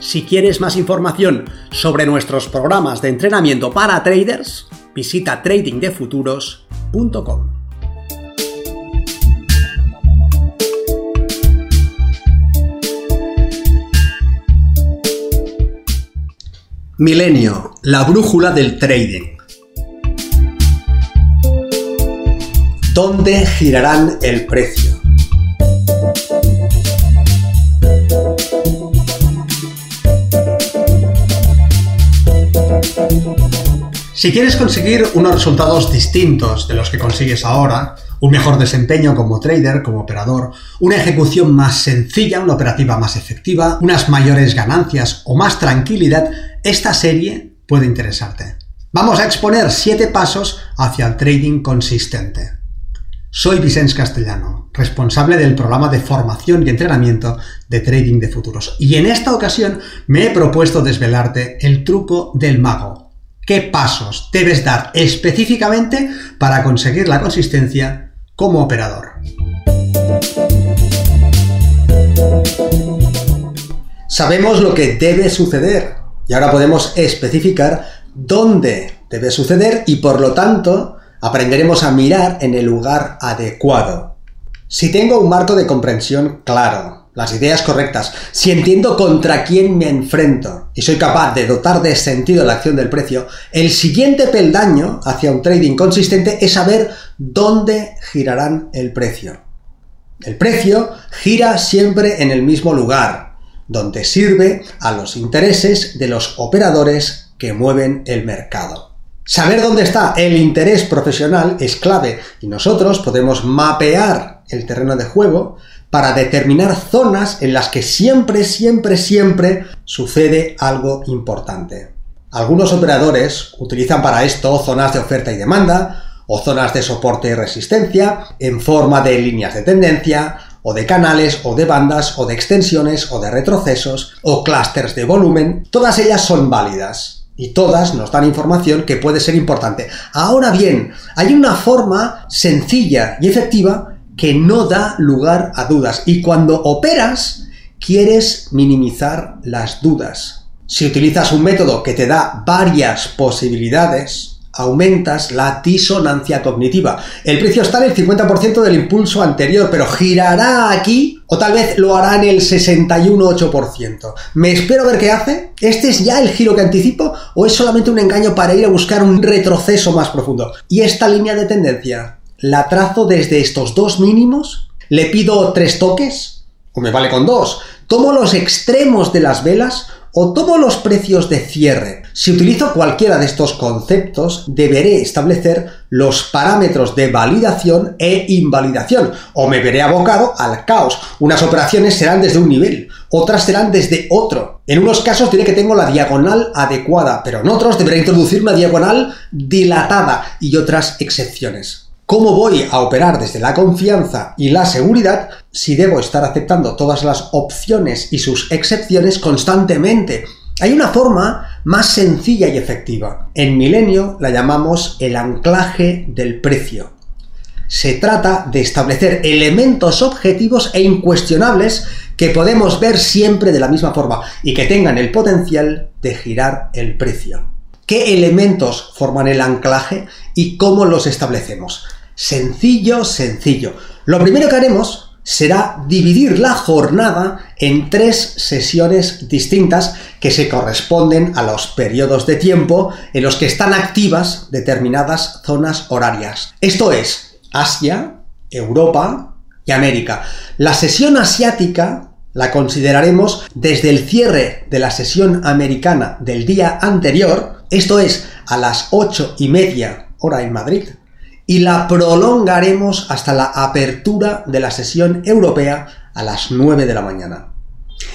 Si quieres más información sobre nuestros programas de entrenamiento para traders, visita tradingdefuturos.com. Milenio, la brújula del trading. ¿Dónde girarán el precio? Si quieres conseguir unos resultados distintos de los que consigues ahora, un mejor desempeño como trader, como operador, una ejecución más sencilla, una operativa más efectiva, unas mayores ganancias o más tranquilidad, esta serie puede interesarte. Vamos a exponer 7 pasos hacia el trading consistente. Soy Vicens Castellano, responsable del programa de formación y entrenamiento de trading de futuros. Y en esta ocasión me he propuesto desvelarte el truco del mago qué pasos debes dar específicamente para conseguir la consistencia como operador. Sabemos lo que debe suceder y ahora podemos especificar dónde debe suceder y por lo tanto aprenderemos a mirar en el lugar adecuado. Si tengo un marco de comprensión claro, las ideas correctas, si entiendo contra quién me enfrento y soy capaz de dotar de sentido la acción del precio, el siguiente peldaño hacia un trading consistente es saber dónde girarán el precio. El precio gira siempre en el mismo lugar, donde sirve a los intereses de los operadores que mueven el mercado. Saber dónde está el interés profesional es clave y nosotros podemos mapear el terreno de juego para determinar zonas en las que siempre, siempre, siempre sucede algo importante. Algunos operadores utilizan para esto zonas de oferta y demanda, o zonas de soporte y resistencia, en forma de líneas de tendencia, o de canales, o de bandas, o de extensiones, o de retrocesos, o clústeres de volumen. Todas ellas son válidas. Y todas nos dan información que puede ser importante. Ahora bien, hay una forma sencilla y efectiva que no da lugar a dudas. Y cuando operas, quieres minimizar las dudas. Si utilizas un método que te da varias posibilidades, aumentas la disonancia cognitiva. El precio está en el 50% del impulso anterior, pero girará aquí o tal vez lo hará en el 61,8%. ¿Me espero ver qué hace? ¿Este es ya el giro que anticipo o es solamente un engaño para ir a buscar un retroceso más profundo? ¿Y esta línea de tendencia? la trazo desde estos dos mínimos, le pido tres toques, o me vale con dos, tomo los extremos de las velas o tomo los precios de cierre. Si utilizo cualquiera de estos conceptos, deberé establecer los parámetros de validación e invalidación, o me veré abocado al caos. Unas operaciones serán desde un nivel, otras serán desde otro. En unos casos diré que tengo la diagonal adecuada, pero en otros deberé introducir una diagonal dilatada y otras excepciones. ¿Cómo voy a operar desde la confianza y la seguridad si debo estar aceptando todas las opciones y sus excepciones constantemente? Hay una forma más sencilla y efectiva. En Milenio la llamamos el anclaje del precio. Se trata de establecer elementos objetivos e incuestionables que podemos ver siempre de la misma forma y que tengan el potencial de girar el precio. ¿Qué elementos forman el anclaje y cómo los establecemos? Sencillo, sencillo. Lo primero que haremos será dividir la jornada en tres sesiones distintas que se corresponden a los periodos de tiempo en los que están activas determinadas zonas horarias. Esto es Asia, Europa y América. La sesión asiática la consideraremos desde el cierre de la sesión americana del día anterior, esto es a las ocho y media hora en Madrid, y la prolongaremos hasta la apertura de la sesión europea a las 9 de la mañana.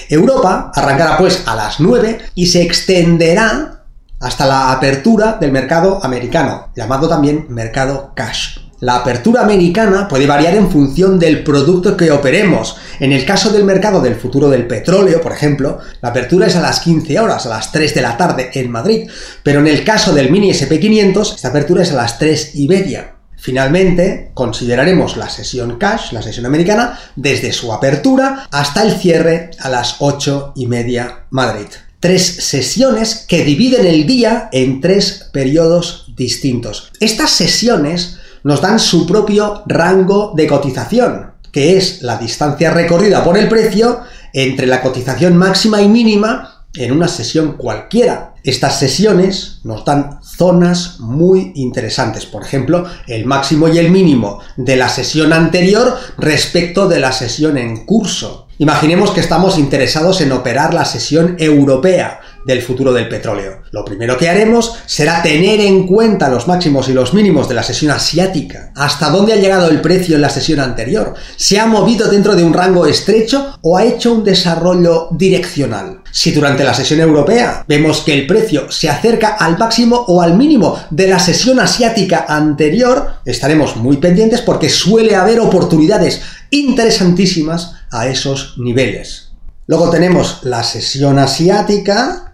Europa arrancará pues a las 9 y se extenderá hasta la apertura del mercado americano, llamado también mercado cash. La apertura americana puede variar en función del producto que operemos. En el caso del mercado del futuro del petróleo, por ejemplo, la apertura es a las 15 horas, a las 3 de la tarde en Madrid, pero en el caso del mini SP500, esta apertura es a las 3 y media. Finalmente, consideraremos la sesión cash, la sesión americana, desde su apertura hasta el cierre a las 8 y media Madrid. Tres sesiones que dividen el día en tres periodos distintos. Estas sesiones nos dan su propio rango de cotización, que es la distancia recorrida por el precio entre la cotización máxima y mínima en una sesión cualquiera. Estas sesiones nos dan zonas muy interesantes, por ejemplo, el máximo y el mínimo de la sesión anterior respecto de la sesión en curso. Imaginemos que estamos interesados en operar la sesión europea del futuro del petróleo. Lo primero que haremos será tener en cuenta los máximos y los mínimos de la sesión asiática. ¿Hasta dónde ha llegado el precio en la sesión anterior? ¿Se ha movido dentro de un rango estrecho o ha hecho un desarrollo direccional? Si durante la sesión europea vemos que el precio se acerca al máximo o al mínimo de la sesión asiática anterior, estaremos muy pendientes porque suele haber oportunidades interesantísimas a esos niveles. Luego tenemos la sesión asiática,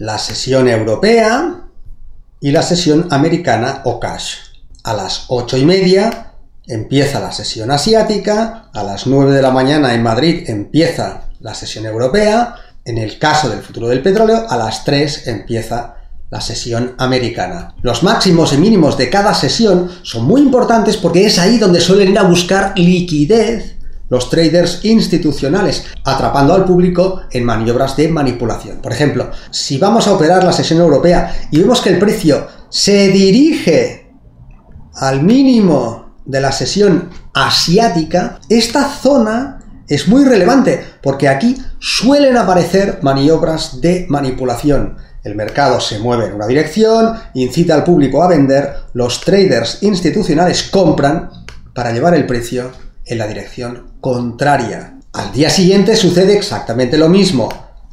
la sesión europea y la sesión americana o cash. A las ocho y media empieza la sesión asiática, a las 9 de la mañana en Madrid empieza la sesión europea, en el caso del futuro del petróleo, a las 3 empieza la sesión americana. Los máximos y mínimos de cada sesión son muy importantes porque es ahí donde suelen ir a buscar liquidez los traders institucionales, atrapando al público en maniobras de manipulación. Por ejemplo, si vamos a operar la sesión europea y vemos que el precio se dirige al mínimo de la sesión asiática, esta zona es muy relevante porque aquí suelen aparecer maniobras de manipulación. El mercado se mueve en una dirección, incita al público a vender, los traders institucionales compran para llevar el precio en la dirección contraria. Al día siguiente sucede exactamente lo mismo.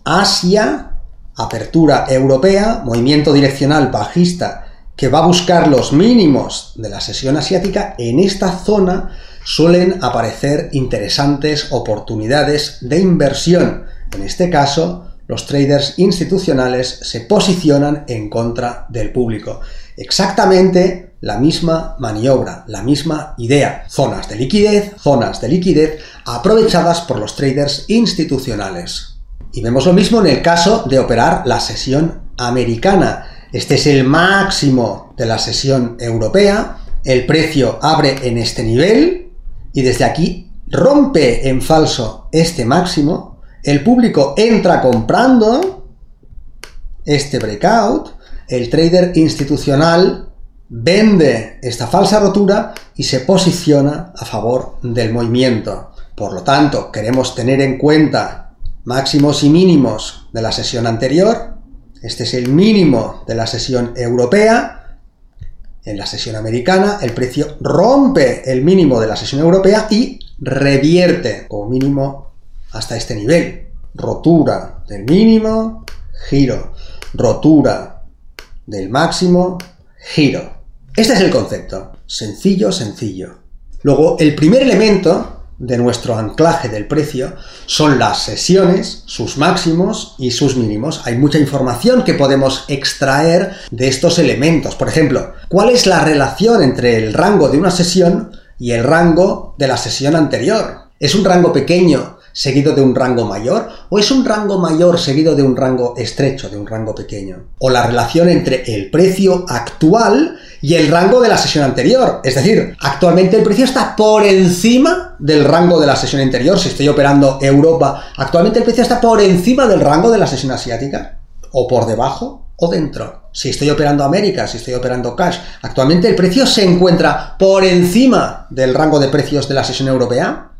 Asia, apertura europea, movimiento direccional bajista que va a buscar los mínimos de la sesión asiática, en esta zona suelen aparecer interesantes oportunidades de inversión. En este caso, los traders institucionales se posicionan en contra del público. Exactamente la misma maniobra, la misma idea. Zonas de liquidez, zonas de liquidez aprovechadas por los traders institucionales. Y vemos lo mismo en el caso de operar la sesión americana. Este es el máximo de la sesión europea. El precio abre en este nivel y desde aquí rompe en falso este máximo el público entra comprando este breakout, el trader institucional vende esta falsa rotura y se posiciona a favor del movimiento. Por lo tanto, queremos tener en cuenta máximos y mínimos de la sesión anterior. Este es el mínimo de la sesión europea. En la sesión americana el precio rompe el mínimo de la sesión europea y revierte como mínimo hasta este nivel. Rotura del mínimo, giro. Rotura del máximo, giro. Este es el concepto. Sencillo, sencillo. Luego, el primer elemento de nuestro anclaje del precio son las sesiones, sus máximos y sus mínimos. Hay mucha información que podemos extraer de estos elementos. Por ejemplo, ¿cuál es la relación entre el rango de una sesión y el rango de la sesión anterior? ¿Es un rango pequeño seguido de un rango mayor? ¿O es un rango mayor seguido de un rango estrecho, de un rango pequeño? ¿O la relación entre el precio actual y el rango de la sesión anterior? Es decir, actualmente el precio está por encima del rango de la sesión anterior. Si estoy operando Europa, actualmente el precio está por encima del rango de la sesión asiática. ¿O por debajo? o dentro. Si estoy operando América, si estoy operando cash, actualmente el precio se encuentra por encima del rango de precios de la sesión europea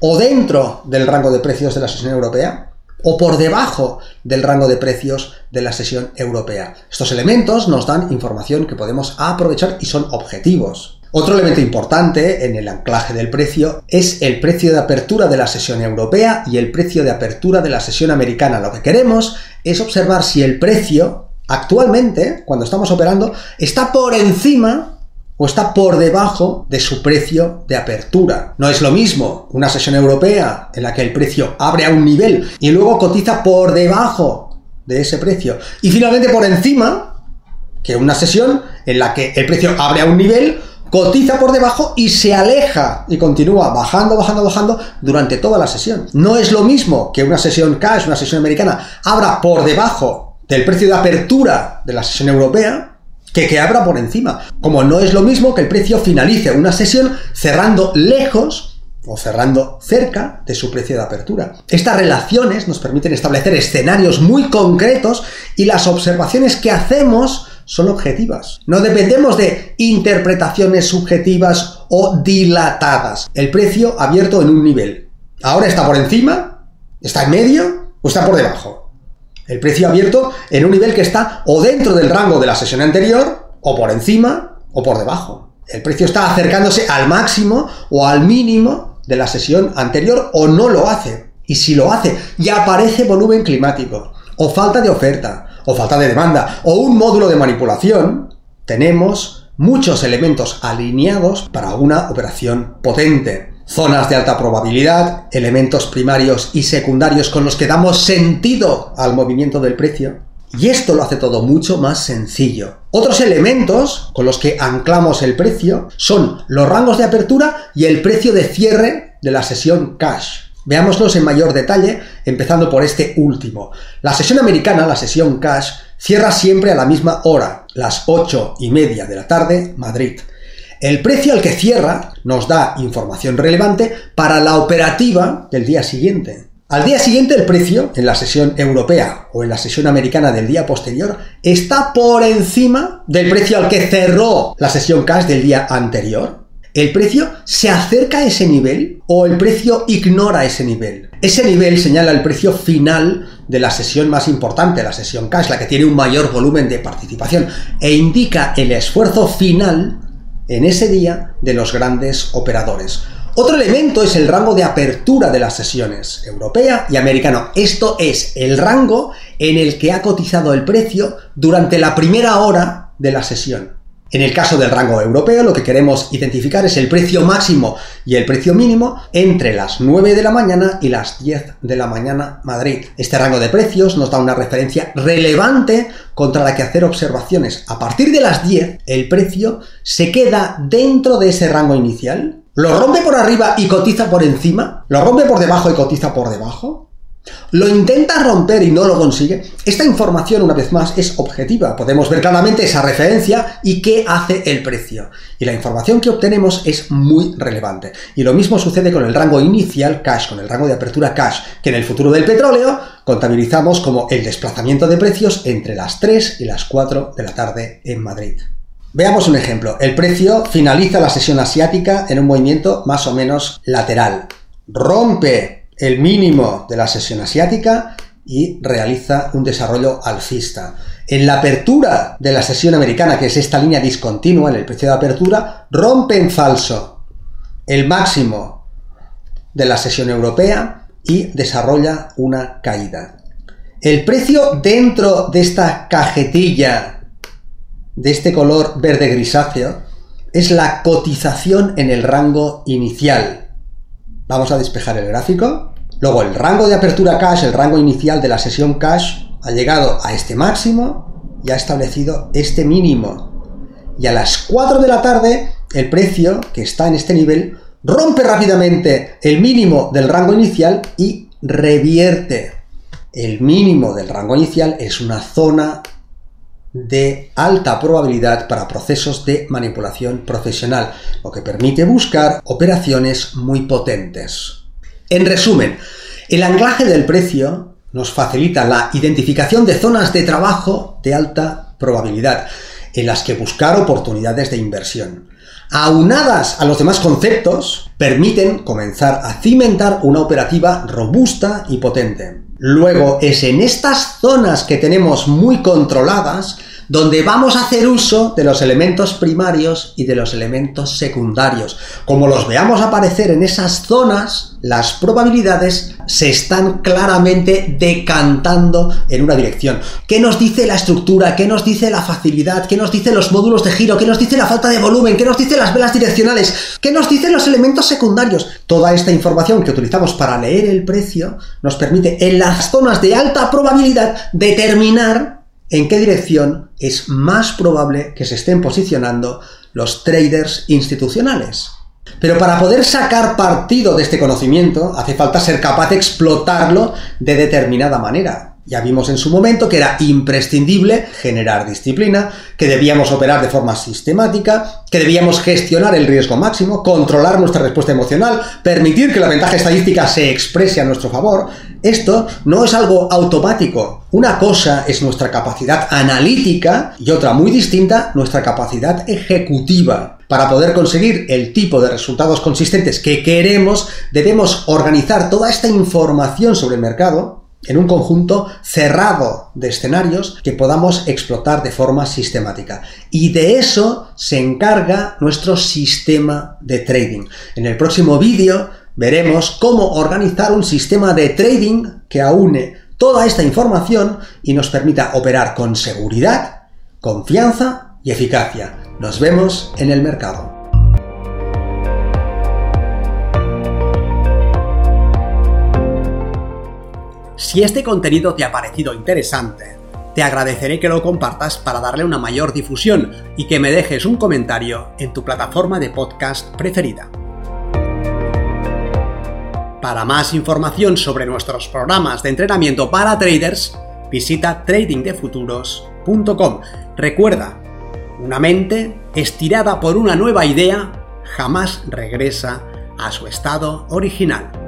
o dentro del rango de precios de la sesión europea o por debajo del rango de precios de la sesión europea. Estos elementos nos dan información que podemos aprovechar y son objetivos. Otro elemento importante en el anclaje del precio es el precio de apertura de la sesión europea y el precio de apertura de la sesión americana. Lo que queremos es observar si el precio actualmente, cuando estamos operando, está por encima o está por debajo de su precio de apertura. No es lo mismo una sesión europea en la que el precio abre a un nivel y luego cotiza por debajo de ese precio y finalmente por encima que una sesión en la que el precio abre a un nivel, cotiza por debajo y se aleja y continúa bajando, bajando, bajando durante toda la sesión. No es lo mismo que una sesión cash, una sesión americana, abra por debajo del precio de apertura de la sesión europea que que abra por encima. Como no es lo mismo que el precio finalice una sesión cerrando lejos o cerrando cerca de su precio de apertura. Estas relaciones nos permiten establecer escenarios muy concretos y las observaciones que hacemos son objetivas. No dependemos de interpretaciones subjetivas o dilatadas. El precio abierto en un nivel. Ahora está por encima, está en medio o está por debajo. El precio abierto en un nivel que está o dentro del rango de la sesión anterior, o por encima, o por debajo. El precio está acercándose al máximo o al mínimo de la sesión anterior o no lo hace. Y si lo hace, ya aparece volumen climático, o falta de oferta, o falta de demanda, o un módulo de manipulación, tenemos muchos elementos alineados para una operación potente zonas de alta probabilidad, elementos primarios y secundarios con los que damos sentido al movimiento del precio. Y esto lo hace todo mucho más sencillo. Otros elementos con los que anclamos el precio son los rangos de apertura y el precio de cierre de la sesión cash. Veámoslos en mayor detalle, empezando por este último. La sesión americana, la sesión cash, cierra siempre a la misma hora, las 8 y media de la tarde, Madrid. El precio al que cierra nos da información relevante para la operativa del día siguiente. Al día siguiente el precio en la sesión europea o en la sesión americana del día posterior está por encima del precio al que cerró la sesión cash del día anterior. ¿El precio se acerca a ese nivel o el precio ignora ese nivel? Ese nivel señala el precio final de la sesión más importante, la sesión cash, la que tiene un mayor volumen de participación, e indica el esfuerzo final en ese día de los grandes operadores. Otro elemento es el rango de apertura de las sesiones, europea y americano. Esto es el rango en el que ha cotizado el precio durante la primera hora de la sesión. En el caso del rango europeo, lo que queremos identificar es el precio máximo y el precio mínimo entre las 9 de la mañana y las 10 de la mañana Madrid. Este rango de precios nos da una referencia relevante contra la que hacer observaciones. A partir de las 10, el precio se queda dentro de ese rango inicial. ¿Lo rompe por arriba y cotiza por encima? ¿Lo rompe por debajo y cotiza por debajo? Lo intenta romper y no lo consigue, esta información, una vez más, es objetiva. Podemos ver claramente esa referencia y qué hace el precio. Y la información que obtenemos es muy relevante. Y lo mismo sucede con el rango inicial cash, con el rango de apertura cash, que en el futuro del petróleo contabilizamos como el desplazamiento de precios entre las 3 y las 4 de la tarde en Madrid. Veamos un ejemplo. El precio finaliza la sesión asiática en un movimiento más o menos lateral. Rompe el mínimo de la sesión asiática y realiza un desarrollo alcista. En la apertura de la sesión americana, que es esta línea discontinua en el precio de apertura, rompe en falso el máximo de la sesión europea y desarrolla una caída. El precio dentro de esta cajetilla de este color verde grisáceo es la cotización en el rango inicial, Vamos a despejar el gráfico. Luego el rango de apertura cash, el rango inicial de la sesión cash, ha llegado a este máximo y ha establecido este mínimo. Y a las 4 de la tarde, el precio, que está en este nivel, rompe rápidamente el mínimo del rango inicial y revierte. El mínimo del rango inicial es una zona de alta probabilidad para procesos de manipulación profesional, lo que permite buscar operaciones muy potentes. En resumen, el anclaje del precio nos facilita la identificación de zonas de trabajo de alta probabilidad, en las que buscar oportunidades de inversión. Aunadas a los demás conceptos, permiten comenzar a cimentar una operativa robusta y potente. Luego es en estas zonas que tenemos muy controladas donde vamos a hacer uso de los elementos primarios y de los elementos secundarios. Como los veamos aparecer en esas zonas, las probabilidades se están claramente decantando en una dirección. ¿Qué nos dice la estructura? ¿Qué nos dice la facilidad? ¿Qué nos dice los módulos de giro? ¿Qué nos dice la falta de volumen? ¿Qué nos dice las velas direccionales? ¿Qué nos dicen los elementos secundarios? Toda esta información que utilizamos para leer el precio nos permite en las zonas de alta probabilidad determinar en qué dirección es más probable que se estén posicionando los traders institucionales. Pero para poder sacar partido de este conocimiento hace falta ser capaz de explotarlo de determinada manera. Ya vimos en su momento que era imprescindible generar disciplina, que debíamos operar de forma sistemática, que debíamos gestionar el riesgo máximo, controlar nuestra respuesta emocional, permitir que la ventaja estadística se exprese a nuestro favor. Esto no es algo automático. Una cosa es nuestra capacidad analítica y otra muy distinta, nuestra capacidad ejecutiva. Para poder conseguir el tipo de resultados consistentes que queremos, debemos organizar toda esta información sobre el mercado en un conjunto cerrado de escenarios que podamos explotar de forma sistemática. Y de eso se encarga nuestro sistema de trading. En el próximo vídeo veremos cómo organizar un sistema de trading que aúne toda esta información y nos permita operar con seguridad, confianza y eficacia. Nos vemos en el mercado. Si este contenido te ha parecido interesante, te agradeceré que lo compartas para darle una mayor difusión y que me dejes un comentario en tu plataforma de podcast preferida. Para más información sobre nuestros programas de entrenamiento para traders, visita tradingdefuturos.com. Recuerda, una mente estirada por una nueva idea jamás regresa a su estado original.